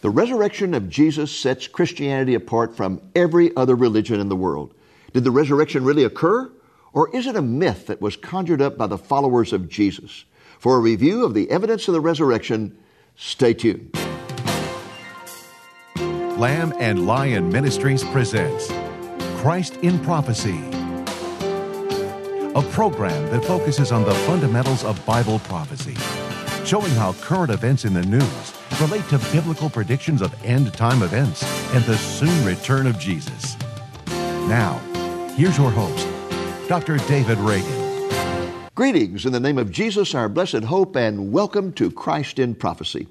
The resurrection of Jesus sets Christianity apart from every other religion in the world. Did the resurrection really occur? Or is it a myth that was conjured up by the followers of Jesus? For a review of the evidence of the resurrection, stay tuned. Lamb and Lion Ministries presents Christ in Prophecy, a program that focuses on the fundamentals of Bible prophecy, showing how current events in the news relate to biblical predictions of end time events and the soon return of Jesus. Now, here's your host, Dr. David Reagan. Greetings in the name of Jesus, our blessed hope, and welcome to Christ in Prophecy.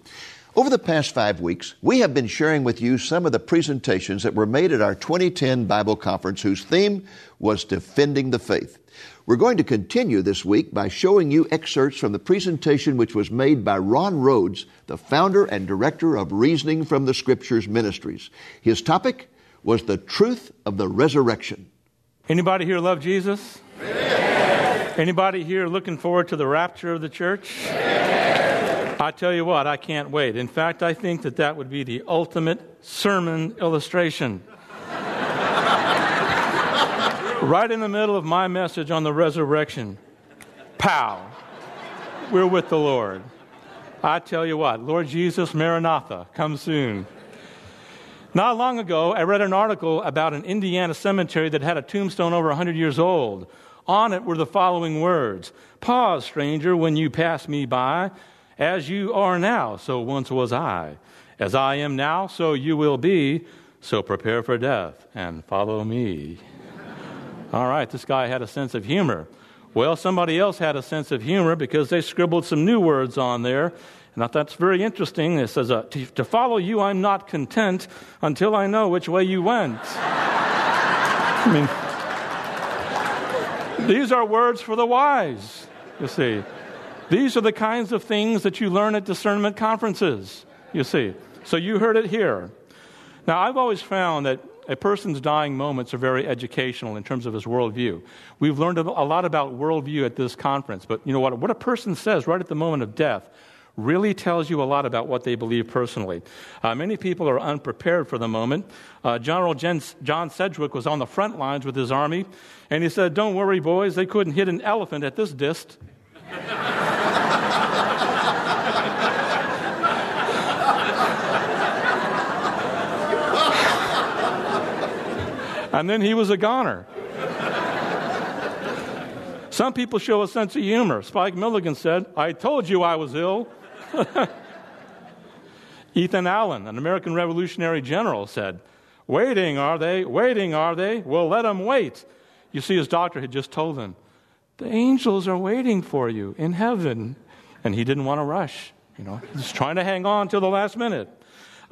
Over the past five weeks, we have been sharing with you some of the presentations that were made at our 2010 Bible Conference, whose theme was Defending the Faith. We're going to continue this week by showing you excerpts from the presentation which was made by Ron Rhodes, the founder and director of Reasoning from the Scriptures Ministries. His topic was the truth of the resurrection. Anybody here love Jesus? Anybody here looking forward to the rapture of the church? I tell you what, I can't wait. In fact, I think that that would be the ultimate sermon illustration. Right in the middle of my message on the resurrection, pow, we're with the Lord. I tell you what, Lord Jesus, Maranatha, come soon. Not long ago, I read an article about an Indiana cemetery that had a tombstone over 100 years old. On it were the following words Pause, stranger, when you pass me by. As you are now, so once was I. As I am now, so you will be. So prepare for death and follow me. All right, this guy had a sense of humor. Well, somebody else had a sense of humor because they scribbled some new words on there. And I thought that's very interesting. It says, uh, to, to follow you, I'm not content until I know which way you went. I mean, these are words for the wise, you see. These are the kinds of things that you learn at discernment conferences, you see. So you heard it here. Now, I've always found that a person's dying moments are very educational in terms of his worldview. We've learned a lot about worldview at this conference, but you know what? What a person says right at the moment of death really tells you a lot about what they believe personally. Uh, many people are unprepared for the moment. Uh, General John Sedgwick was on the front lines with his army, and he said, Don't worry, boys, they couldn't hit an elephant at this dist. and then he was a goner. Some people show a sense of humor. Spike Milligan said, I told you I was ill. Ethan Allen, an American Revolutionary general, said, Waiting, are they? Waiting, are they? Well, let them wait. You see, his doctor had just told him, The angels are waiting for you in heaven. And he didn't want to rush. You know, he's trying to hang on till the last minute.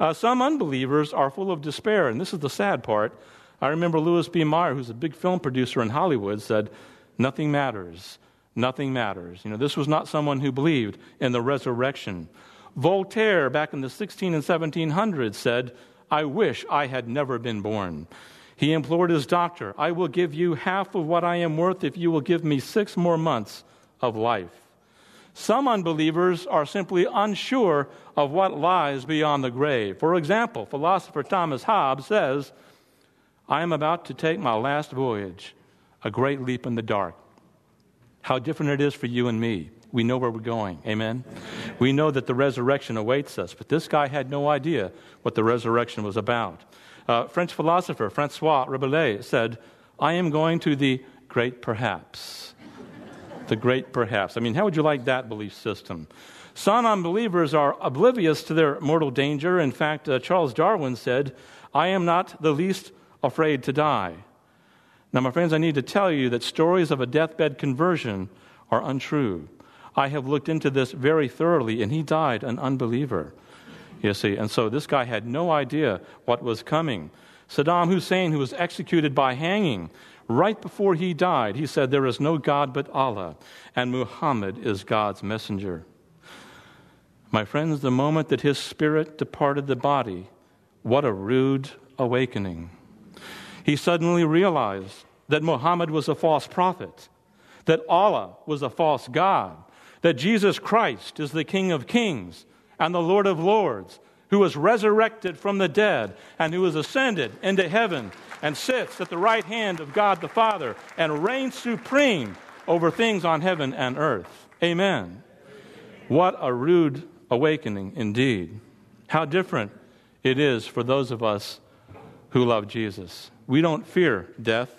Uh, some unbelievers are full of despair, and this is the sad part. I remember Louis B. Mayer, who's a big film producer in Hollywood, said, Nothing matters. Nothing matters. You know, this was not someone who believed in the resurrection. Voltaire, back in the 16 and 1700s, said, I wish I had never been born. He implored his doctor, I will give you half of what I am worth if you will give me six more months of life. Some unbelievers are simply unsure of what lies beyond the grave. For example, philosopher Thomas Hobbes says, I am about to take my last voyage, a great leap in the dark. How different it is for you and me. We know where we're going. Amen? We know that the resurrection awaits us, but this guy had no idea what the resurrection was about. Uh, French philosopher Francois Rabelais said, I am going to the great perhaps. the great perhaps. I mean, how would you like that belief system? Some unbelievers are oblivious to their mortal danger. In fact, uh, Charles Darwin said, I am not the least afraid to die. Now, my friends, I need to tell you that stories of a deathbed conversion are untrue. I have looked into this very thoroughly, and he died an unbeliever. You see, and so this guy had no idea what was coming. Saddam Hussein, who was executed by hanging, right before he died, he said, There is no God but Allah, and Muhammad is God's messenger. My friends, the moment that his spirit departed the body, what a rude awakening he suddenly realized that Muhammad was a false prophet, that Allah was a false God, that Jesus Christ is the King of kings and the Lord of lords, who was resurrected from the dead and who has ascended into heaven and sits at the right hand of God the Father and reigns supreme over things on heaven and earth. Amen. What a rude awakening indeed. How different it is for those of us who love Jesus. We don't fear death.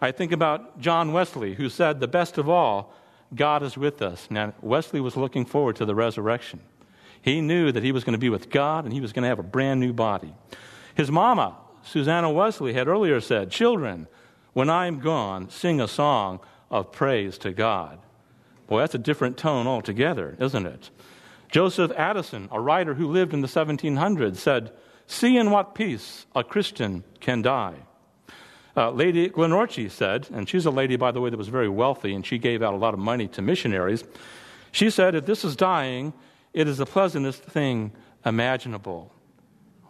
I think about John Wesley, who said, The best of all, God is with us. Now, Wesley was looking forward to the resurrection. He knew that he was going to be with God and he was going to have a brand new body. His mama, Susanna Wesley, had earlier said, Children, when I am gone, sing a song of praise to God. Boy, that's a different tone altogether, isn't it? Joseph Addison, a writer who lived in the 1700s, said, See in what peace a Christian can die. Uh, lady Glenorchy said, and she's a lady, by the way, that was very wealthy, and she gave out a lot of money to missionaries. She said, If this is dying, it is the pleasantest thing imaginable.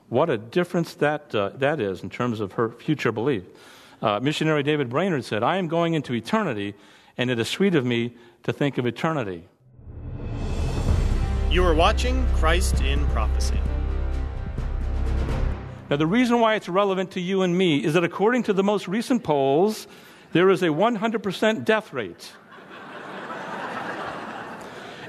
What a difference that, uh, that is in terms of her future belief. Uh, missionary David Brainerd said, I am going into eternity, and it is sweet of me to think of eternity. You are watching Christ in Prophecy. Now, the reason why it's relevant to you and me is that according to the most recent polls, there is a 100% death rate.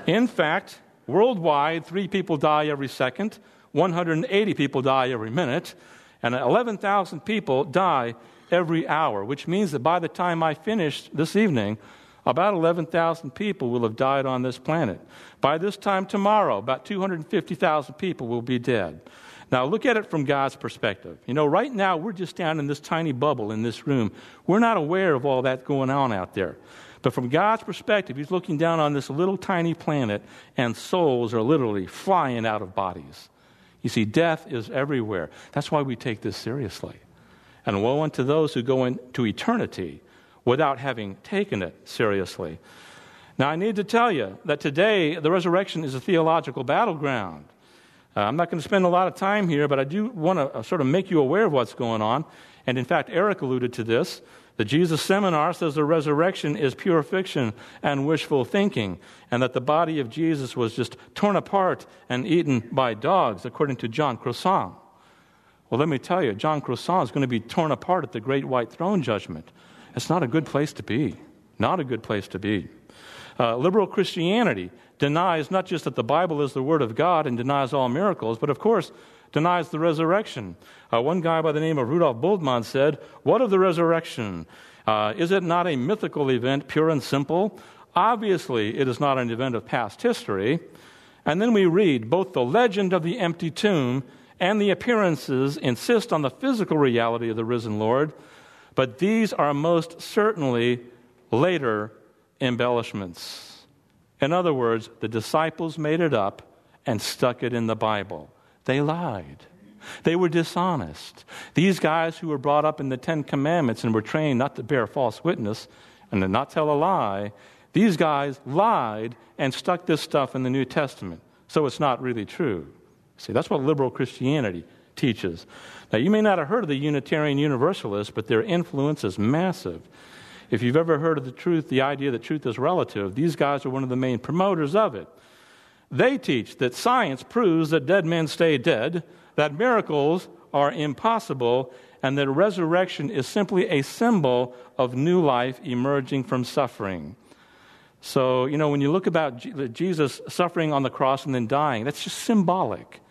In fact, worldwide, three people die every second, 180 people die every minute, and 11,000 people die every hour, which means that by the time I finish this evening, about 11,000 people will have died on this planet. By this time tomorrow, about 250,000 people will be dead. Now, look at it from God's perspective. You know, right now, we're just down in this tiny bubble in this room. We're not aware of all that going on out there. But from God's perspective, He's looking down on this little tiny planet, and souls are literally flying out of bodies. You see, death is everywhere. That's why we take this seriously. And woe unto those who go into eternity without having taken it seriously. Now, I need to tell you that today the resurrection is a theological battleground. Uh, I'm not going to spend a lot of time here, but I do want to uh, sort of make you aware of what's going on. And in fact, Eric alluded to this. The Jesus Seminar says the resurrection is pure fiction and wishful thinking, and that the body of Jesus was just torn apart and eaten by dogs, according to John Crossan. Well, let me tell you, John Crossan is going to be torn apart at the great white throne judgment. It's not a good place to be. Not a good place to be. Uh, liberal Christianity denies not just that the Bible is the Word of God and denies all miracles, but of course denies the resurrection. Uh, one guy by the name of Rudolf Bultmann said, What of the resurrection? Uh, is it not a mythical event, pure and simple? Obviously, it is not an event of past history. And then we read both the legend of the empty tomb and the appearances insist on the physical reality of the risen Lord, but these are most certainly later embellishments. In other words, the disciples made it up and stuck it in the Bible. They lied. They were dishonest. These guys who were brought up in the Ten Commandments and were trained not to bear false witness and to not tell a lie, these guys lied and stuck this stuff in the New Testament. So it's not really true. See, that's what liberal Christianity teaches. Now, you may not have heard of the Unitarian Universalists, but their influence is massive. If you've ever heard of the truth, the idea that truth is relative, these guys are one of the main promoters of it. They teach that science proves that dead men stay dead, that miracles are impossible, and that resurrection is simply a symbol of new life emerging from suffering. So, you know, when you look about Jesus suffering on the cross and then dying, that's just symbolic.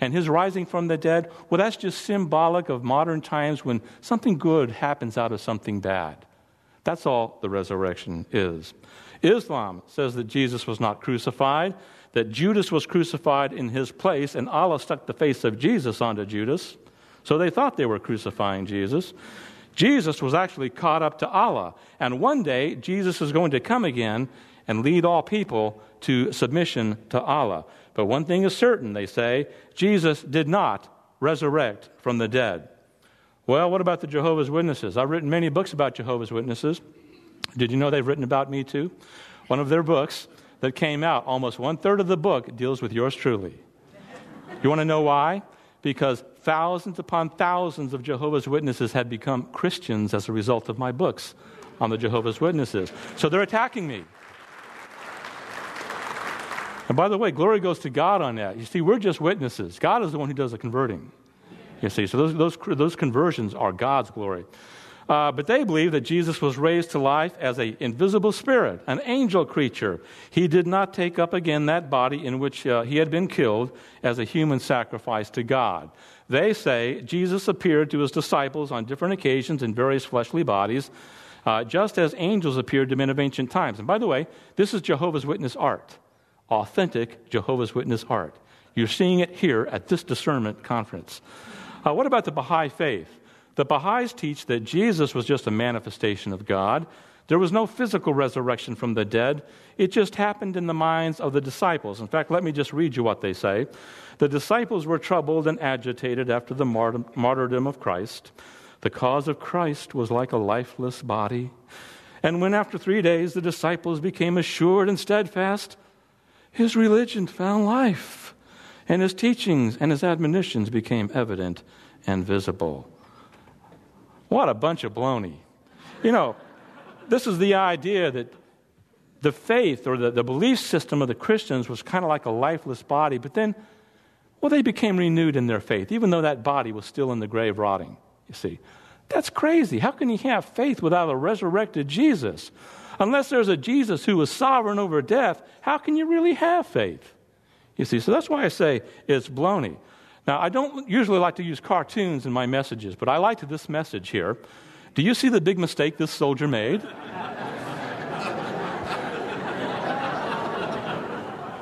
And his rising from the dead, well, that's just symbolic of modern times when something good happens out of something bad. That's all the resurrection is. Islam says that Jesus was not crucified, that Judas was crucified in his place, and Allah stuck the face of Jesus onto Judas. So they thought they were crucifying Jesus. Jesus was actually caught up to Allah. And one day, Jesus is going to come again and lead all people to submission to Allah. But one thing is certain, they say Jesus did not resurrect from the dead. Well, what about the Jehovah's Witnesses? I've written many books about Jehovah's Witnesses. Did you know they've written about me too? One of their books that came out, almost one third of the book deals with yours truly. You want to know why? Because thousands upon thousands of Jehovah's Witnesses had become Christians as a result of my books on the Jehovah's Witnesses. So they're attacking me. And by the way, glory goes to God on that. You see, we're just witnesses. God is the one who does the converting. You see, so those, those, those conversions are God's glory. Uh, but they believe that Jesus was raised to life as an invisible spirit, an angel creature. He did not take up again that body in which uh, he had been killed as a human sacrifice to God. They say Jesus appeared to his disciples on different occasions in various fleshly bodies, uh, just as angels appeared to men of ancient times. And by the way, this is Jehovah's Witness art, authentic Jehovah's Witness art. You're seeing it here at this discernment conference. Uh, what about the Baha'i faith? The Baha'is teach that Jesus was just a manifestation of God. There was no physical resurrection from the dead. It just happened in the minds of the disciples. In fact, let me just read you what they say. The disciples were troubled and agitated after the martyrdom of Christ. The cause of Christ was like a lifeless body. And when after three days the disciples became assured and steadfast, his religion found life, and his teachings and his admonitions became evident and visible. What a bunch of baloney. You know, this is the idea that the faith or the, the belief system of the Christians was kind of like a lifeless body, but then, well, they became renewed in their faith, even though that body was still in the grave rotting, you see. That's crazy. How can you have faith without a resurrected Jesus? Unless there's a Jesus who was sovereign over death, how can you really have faith? You see, so that's why I say it's baloney. Now, I don't usually like to use cartoons in my messages, but I liked this message here. Do you see the big mistake this soldier made?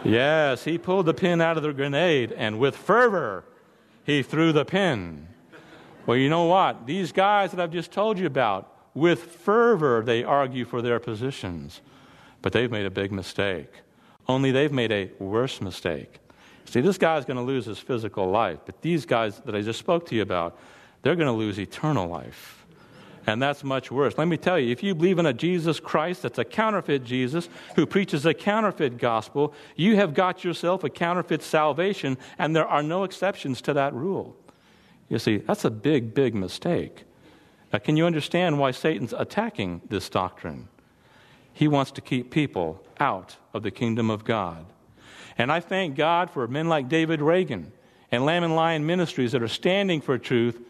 yes, he pulled the pin out of the grenade, and with fervor, he threw the pin. Well, you know what? These guys that I've just told you about, with fervor, they argue for their positions. But they've made a big mistake. Only they've made a worse mistake. See, this guy's going to lose his physical life, but these guys that I just spoke to you about, they're going to lose eternal life. And that's much worse. Let me tell you, if you believe in a Jesus Christ that's a counterfeit Jesus who preaches a counterfeit gospel, you have got yourself a counterfeit salvation, and there are no exceptions to that rule. You see, that's a big, big mistake. Now, can you understand why Satan's attacking this doctrine? He wants to keep people out of the kingdom of God. And I thank God for men like David Reagan and Lamb and Lion Ministries that are standing for truth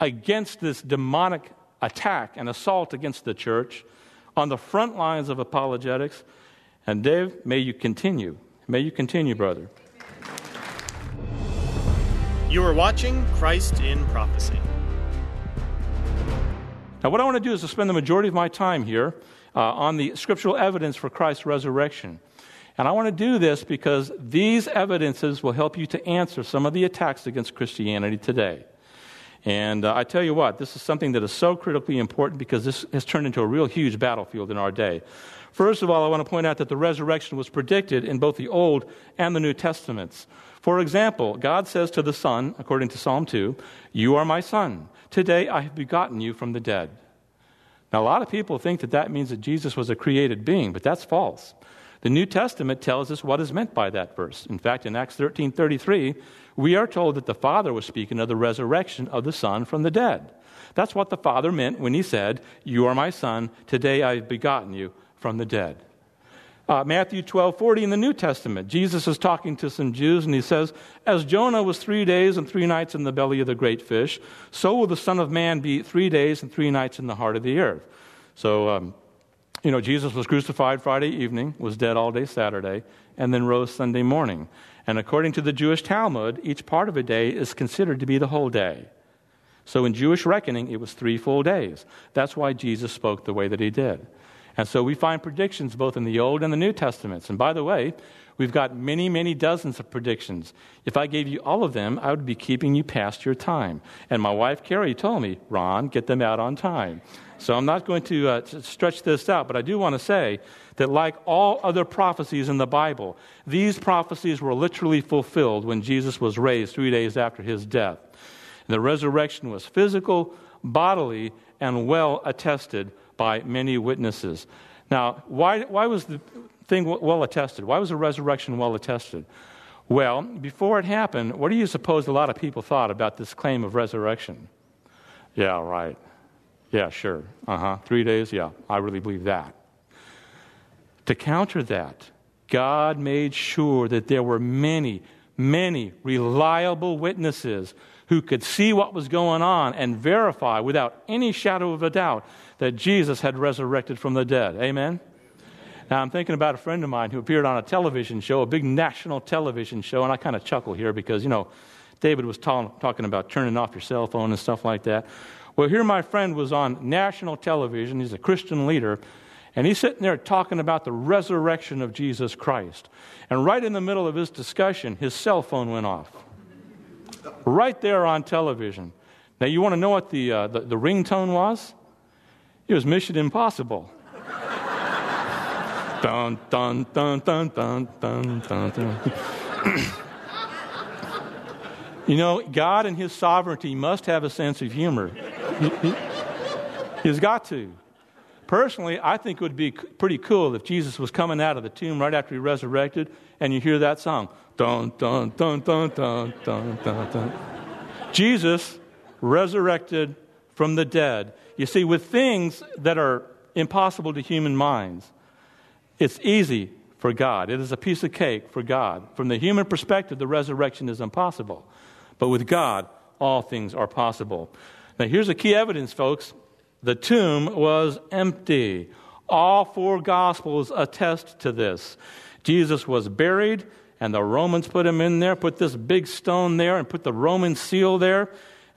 against this demonic attack and assault against the church on the front lines of apologetics. And Dave, may you continue. May you continue, brother. You are watching Christ in Prophecy. Now, what I want to do is to spend the majority of my time here uh, on the scriptural evidence for Christ's resurrection. And I want to do this because these evidences will help you to answer some of the attacks against Christianity today. And uh, I tell you what, this is something that is so critically important because this has turned into a real huge battlefield in our day. First of all, I want to point out that the resurrection was predicted in both the Old and the New Testaments. For example, God says to the Son, according to Psalm 2, You are my Son. Today I have begotten you from the dead. Now, a lot of people think that that means that Jesus was a created being, but that's false. The New Testament tells us what is meant by that verse. In fact, in Acts 13 33, we are told that the Father was speaking of the resurrection of the Son from the dead. That's what the Father meant when he said, You are my Son, today I have begotten you from the dead. Uh, Matthew 12 40 in the New Testament, Jesus is talking to some Jews and he says, As Jonah was three days and three nights in the belly of the great fish, so will the Son of Man be three days and three nights in the heart of the earth. So, um, you know, Jesus was crucified Friday evening, was dead all day Saturday, and then rose Sunday morning. And according to the Jewish Talmud, each part of a day is considered to be the whole day. So in Jewish reckoning, it was three full days. That's why Jesus spoke the way that he did. And so we find predictions both in the Old and the New Testaments. And by the way, we've got many, many dozens of predictions. If I gave you all of them, I would be keeping you past your time. And my wife, Carrie, told me, Ron, get them out on time. So I'm not going to, uh, stretch this out, but I do want to say that, like all other prophecies in the Bible, these prophecies were literally fulfilled when Jesus was raised three days after his death. And the resurrection was physical, bodily, and well attested by many witnesses. Now, why, why was the thing well attested? Why was the resurrection well attested? Well, before it happened, what do you suppose a lot of people thought about this claim of resurrection? Yeah, right. Yeah, sure. Uh huh. Three days? Yeah, I really believe that. To counter that, God made sure that there were many, many reliable witnesses who could see what was going on and verify without any shadow of a doubt that Jesus had resurrected from the dead. Amen? Now, I'm thinking about a friend of mine who appeared on a television show, a big national television show, and I kind of chuckle here because, you know, David was ta- talking about turning off your cell phone and stuff like that. Well, here my friend was on national television. He's a Christian leader. And he's sitting there talking about the resurrection of Jesus Christ. And right in the middle of his discussion, his cell phone went off. Right there on television. Now, you want to know what the, uh, the, the ringtone was? It was Mission Impossible. dun, dun, dun, dun, dun, dun, dun, dun. you know, God and His sovereignty must have a sense of humor. He, he, he's got to. Personally, I think it would be pretty cool if Jesus was coming out of the tomb right after he resurrected and you hear that song. Dun, dun, dun, dun, dun, dun, dun, dun. Jesus resurrected from the dead. You see, with things that are impossible to human minds, it's easy for God. It is a piece of cake for God. From the human perspective, the resurrection is impossible. But with God, all things are possible. Now, here's the key evidence, folks the tomb was empty. All four Gospels attest to this. Jesus was buried, and the Romans put him in there, put this big stone there, and put the Roman seal there.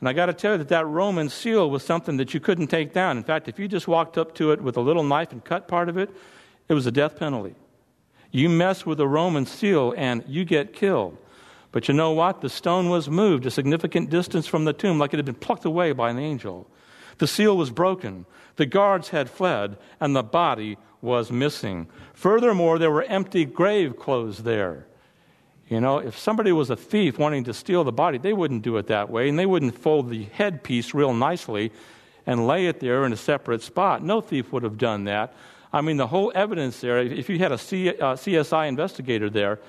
And I got to tell you that that Roman seal was something that you couldn't take down. In fact, if you just walked up to it with a little knife and cut part of it, it was a death penalty. You mess with a Roman seal and you get killed. But you know what? The stone was moved a significant distance from the tomb, like it had been plucked away by an angel. The seal was broken, the guards had fled, and the body was missing. Furthermore, there were empty grave clothes there. You know, if somebody was a thief wanting to steal the body, they wouldn't do it that way, and they wouldn't fold the headpiece real nicely and lay it there in a separate spot. No thief would have done that. I mean, the whole evidence there, if you had a C, uh, CSI investigator there,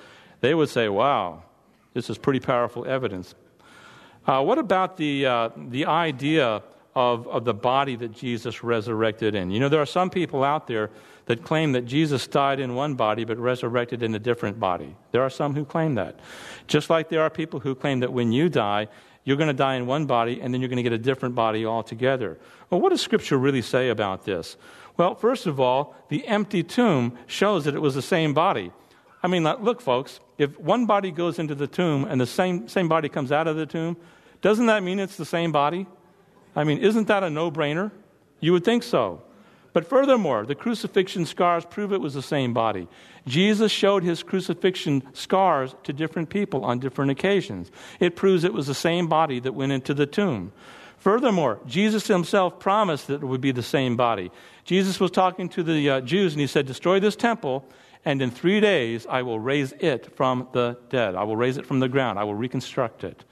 they would say, wow, this is pretty powerful evidence. Uh, what about the, uh, the idea of, of the body that Jesus resurrected in. You know, there are some people out there that claim that Jesus died in one body but resurrected in a different body. There are some who claim that. Just like there are people who claim that when you die, you're going to die in one body and then you're going to get a different body altogether. Well, what does Scripture really say about this? Well, first of all, the empty tomb shows that it was the same body. I mean, look, folks, if one body goes into the tomb and the same, same body comes out of the tomb, doesn't that mean it's the same body? I mean, isn't that a no brainer? You would think so. But furthermore, the crucifixion scars prove it was the same body. Jesus showed his crucifixion scars to different people on different occasions. It proves it was the same body that went into the tomb. Furthermore, Jesus himself promised that it would be the same body. Jesus was talking to the uh, Jews and he said, Destroy this temple, and in three days I will raise it from the dead. I will raise it from the ground. I will reconstruct it.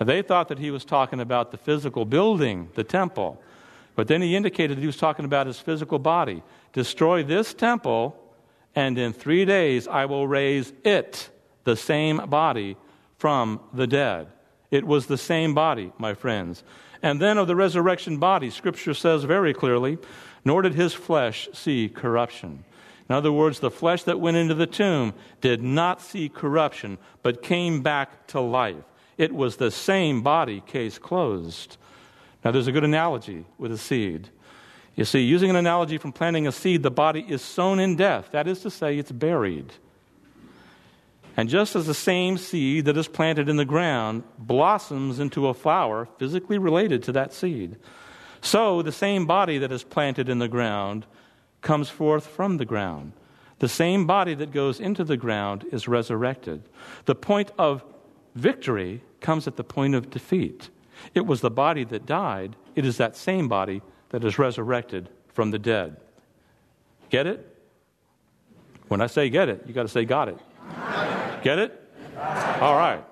Now, they thought that he was talking about the physical building, the temple. But then he indicated he was talking about his physical body. Destroy this temple, and in three days I will raise it, the same body, from the dead. It was the same body, my friends. And then of the resurrection body, Scripture says very clearly, nor did his flesh see corruption. In other words, the flesh that went into the tomb did not see corruption, but came back to life. It was the same body, case closed. Now, there's a good analogy with a seed. You see, using an analogy from planting a seed, the body is sown in death. That is to say, it's buried. And just as the same seed that is planted in the ground blossoms into a flower physically related to that seed, so the same body that is planted in the ground comes forth from the ground. The same body that goes into the ground is resurrected. The point of Victory comes at the point of defeat. It was the body that died, it is that same body that is resurrected from the dead. Get it? When I say get it, you got to say got it. Get it? All right.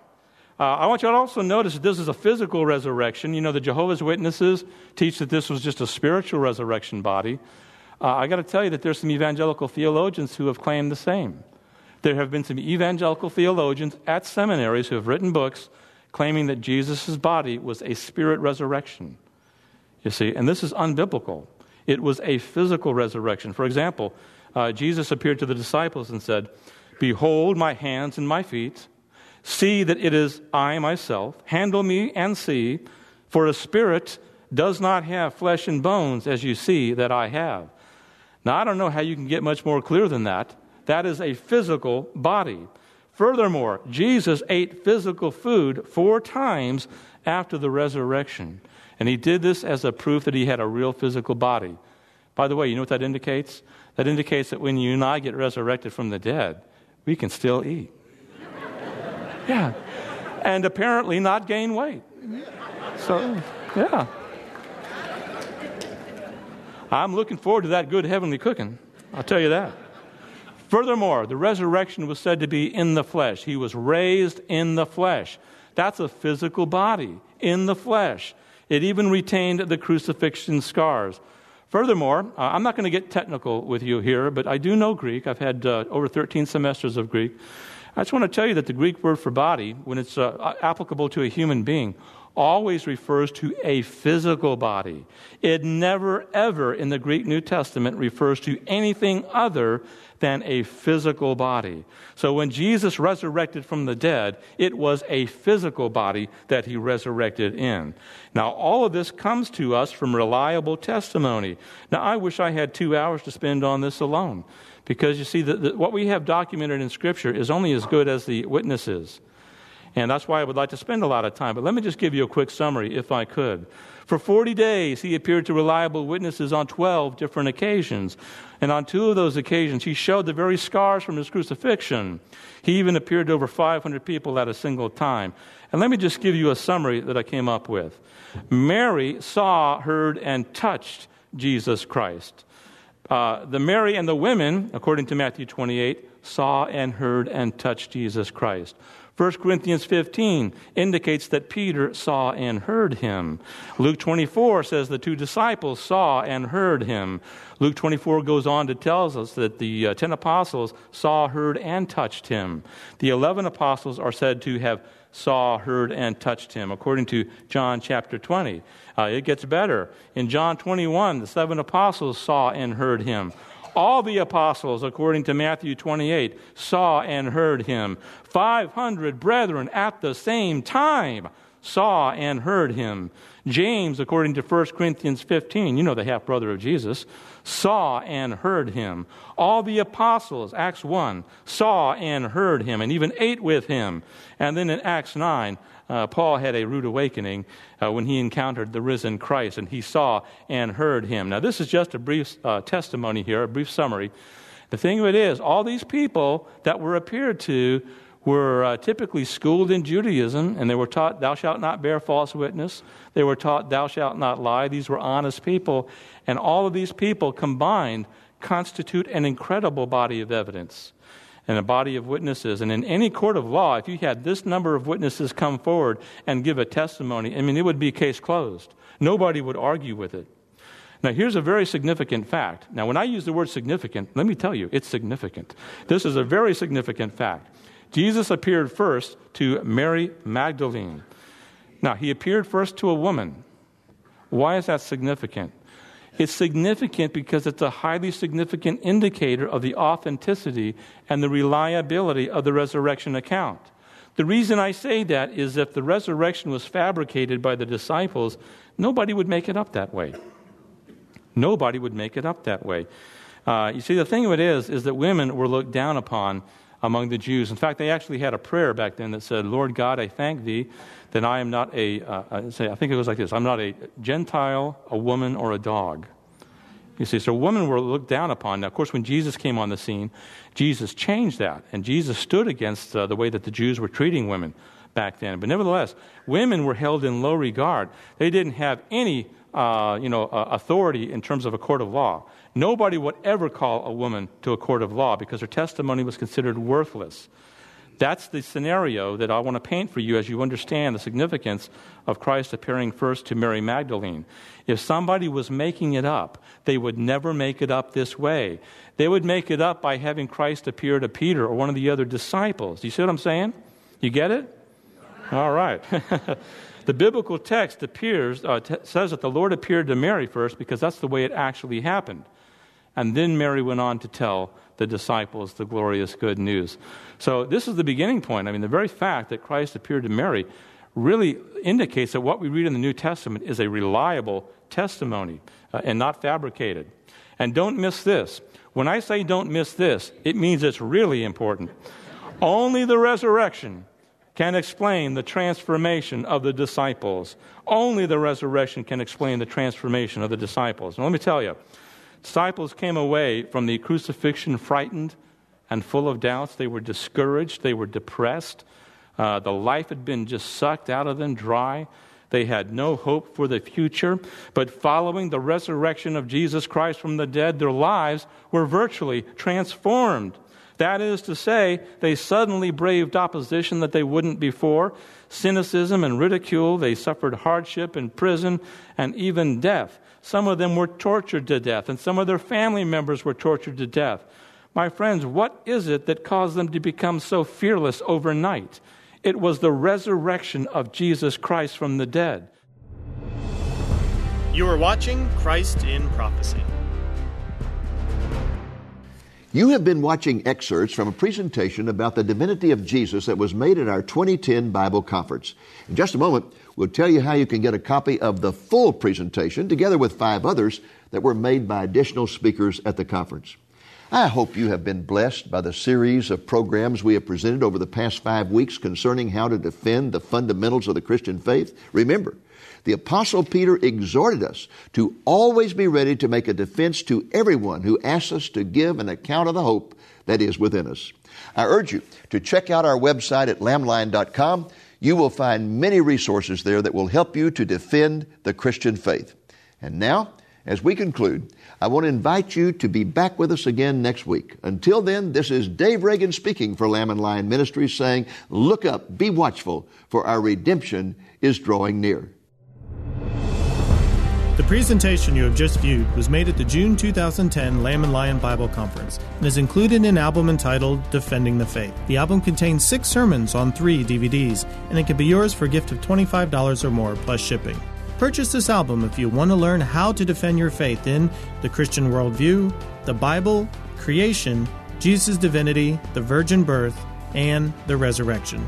Uh, I want you to also notice that this is a physical resurrection. You know, the Jehovah's Witnesses teach that this was just a spiritual resurrection body. Uh, I got to tell you that there's some evangelical theologians who have claimed the same. There have been some evangelical theologians at seminaries who have written books claiming that Jesus' body was a spirit resurrection. You see, and this is unbiblical. It was a physical resurrection. For example, uh, Jesus appeared to the disciples and said, Behold my hands and my feet. See that it is I myself. Handle me and see, for a spirit does not have flesh and bones as you see that I have. Now, I don't know how you can get much more clear than that. That is a physical body. Furthermore, Jesus ate physical food four times after the resurrection. And he did this as a proof that he had a real physical body. By the way, you know what that indicates? That indicates that when you and I get resurrected from the dead, we can still eat. yeah. And apparently not gain weight. So, yeah. I'm looking forward to that good heavenly cooking. I'll tell you that. Furthermore, the resurrection was said to be in the flesh. He was raised in the flesh. That's a physical body in the flesh. It even retained the crucifixion scars. Furthermore, uh, I'm not going to get technical with you here, but I do know Greek. I've had uh, over 13 semesters of Greek. I just want to tell you that the Greek word for body, when it's uh, applicable to a human being, always refers to a physical body. It never, ever in the Greek New Testament refers to anything other than a physical body. So when Jesus resurrected from the dead, it was a physical body that he resurrected in. Now, all of this comes to us from reliable testimony. Now, I wish I had two hours to spend on this alone. Because you see, the, the, what we have documented in Scripture is only as good as the witnesses. And that's why I would like to spend a lot of time. But let me just give you a quick summary, if I could. For 40 days, he appeared to reliable witnesses on 12 different occasions. And on two of those occasions, he showed the very scars from his crucifixion. He even appeared to over 500 people at a single time. And let me just give you a summary that I came up with. Mary saw, heard, and touched Jesus Christ. Uh, the Mary and the women, according to Matthew 28, saw and heard and touched Jesus Christ. 1 Corinthians 15 indicates that Peter saw and heard him. Luke 24 says the two disciples saw and heard him. Luke 24 goes on to tell us that the uh, 10 apostles saw, heard, and touched him. The 11 apostles are said to have saw, heard, and touched him, according to John chapter 20. Uh, it gets better. In John 21, the seven apostles saw and heard him. All the apostles, according to Matthew 28, saw and heard him. 500 brethren at the same time saw and heard him. James, according to 1 Corinthians 15, you know the half brother of Jesus, saw and heard him. All the apostles, Acts 1, saw and heard him and even ate with him. And then in Acts 9, uh, Paul had a rude awakening uh, when he encountered the risen Christ and he saw and heard him. Now, this is just a brief uh, testimony here, a brief summary. The thing of it is, all these people that were appeared to were uh, typically schooled in Judaism, and they were taught, Thou shalt not bear false witness. They were taught, Thou shalt not lie. These were honest people. And all of these people combined constitute an incredible body of evidence and a body of witnesses. And in any court of law, if you had this number of witnesses come forward and give a testimony, I mean, it would be case closed. Nobody would argue with it. Now, here's a very significant fact. Now, when I use the word significant, let me tell you, it's significant. This is a very significant fact. Jesus appeared first to Mary Magdalene. Now, he appeared first to a woman. Why is that significant? It's significant because it's a highly significant indicator of the authenticity and the reliability of the resurrection account. The reason I say that is if the resurrection was fabricated by the disciples, nobody would make it up that way. Nobody would make it up that way. Uh, you see, the thing of it is, is that women were looked down upon among the Jews. In fact, they actually had a prayer back then that said, Lord God, I thank thee that I am not a, uh, I, say, I think it goes like this I'm not a Gentile, a woman, or a dog. You see, so women were looked down upon. Now, of course, when Jesus came on the scene, Jesus changed that, and Jesus stood against uh, the way that the Jews were treating women back then. But nevertheless, women were held in low regard. They didn't have any, uh, you know, uh, authority in terms of a court of law. Nobody would ever call a woman to a court of law because her testimony was considered worthless. That's the scenario that I want to paint for you as you understand the significance of Christ appearing first to Mary Magdalene. If somebody was making it up, they would never make it up this way. They would make it up by having Christ appear to Peter or one of the other disciples. Do you see what I'm saying? You get it? All right. the biblical text appears uh, t- says that the Lord appeared to Mary first because that's the way it actually happened. And then Mary went on to tell the disciples the glorious good news. So, this is the beginning point. I mean, the very fact that Christ appeared to Mary really indicates that what we read in the New Testament is a reliable testimony uh, and not fabricated. And don't miss this. When I say don't miss this, it means it's really important. Only the resurrection can explain the transformation of the disciples. Only the resurrection can explain the transformation of the disciples. Now, let me tell you, disciples came away from the crucifixion frightened and full of doubts. They were discouraged, they were depressed. Uh, the life had been just sucked out of them dry. They had no hope for the future. But following the resurrection of Jesus Christ from the dead, their lives were virtually transformed. That is to say, they suddenly braved opposition that they wouldn't before, cynicism and ridicule. They suffered hardship in prison and even death. Some of them were tortured to death, and some of their family members were tortured to death. My friends, what is it that caused them to become so fearless overnight? It was the resurrection of Jesus Christ from the dead. You are watching Christ in Prophecy. You have been watching excerpts from a presentation about the divinity of Jesus that was made at our 2010 Bible Conference. In just a moment, we'll tell you how you can get a copy of the full presentation together with five others that were made by additional speakers at the conference. I hope you have been blessed by the series of programs we have presented over the past five weeks concerning how to defend the fundamentals of the Christian faith. Remember, the Apostle Peter exhorted us to always be ready to make a defense to everyone who asks us to give an account of the hope that is within us. I urge you to check out our website at lamblion.com. You will find many resources there that will help you to defend the Christian faith. And now, as we conclude, I want to invite you to be back with us again next week. Until then, this is Dave Reagan speaking for Lamb and Lion Ministries saying, Look up, be watchful, for our redemption is drawing near. The presentation you have just viewed was made at the June 2010 Lamb and Lion Bible Conference and is included in an album entitled Defending the Faith. The album contains six sermons on three DVDs, and it can be yours for a gift of $25 or more plus shipping. Purchase this album if you want to learn how to defend your faith in the Christian worldview, the Bible, creation, Jesus' divinity, the virgin birth, and the resurrection.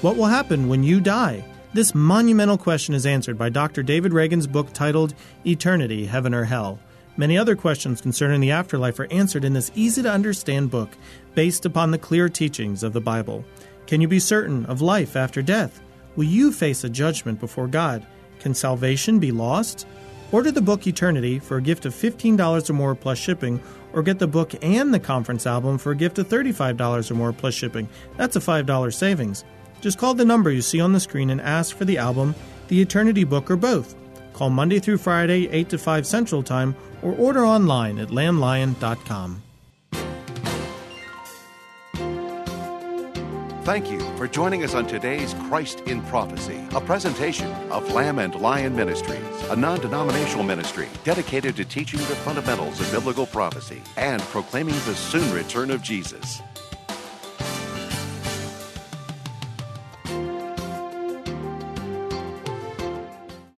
What will happen when you die? This monumental question is answered by Dr. David Reagan's book titled Eternity, Heaven or Hell. Many other questions concerning the afterlife are answered in this easy to understand book based upon the clear teachings of the Bible. Can you be certain of life after death? Will you face a judgment before God? Can salvation be lost? Order the book Eternity for a gift of $15 or more plus shipping, or get the book and the conference album for a gift of $35 or more plus shipping. That's a $5 savings. Just call the number you see on the screen and ask for the album, the Eternity book, or both. Call Monday through Friday, 8 to 5 Central Time, or order online at lamblion.com. Thank you for joining us on today's Christ in Prophecy, a presentation of Lamb and Lion Ministries, a non denominational ministry dedicated to teaching the fundamentals of biblical prophecy and proclaiming the soon return of Jesus.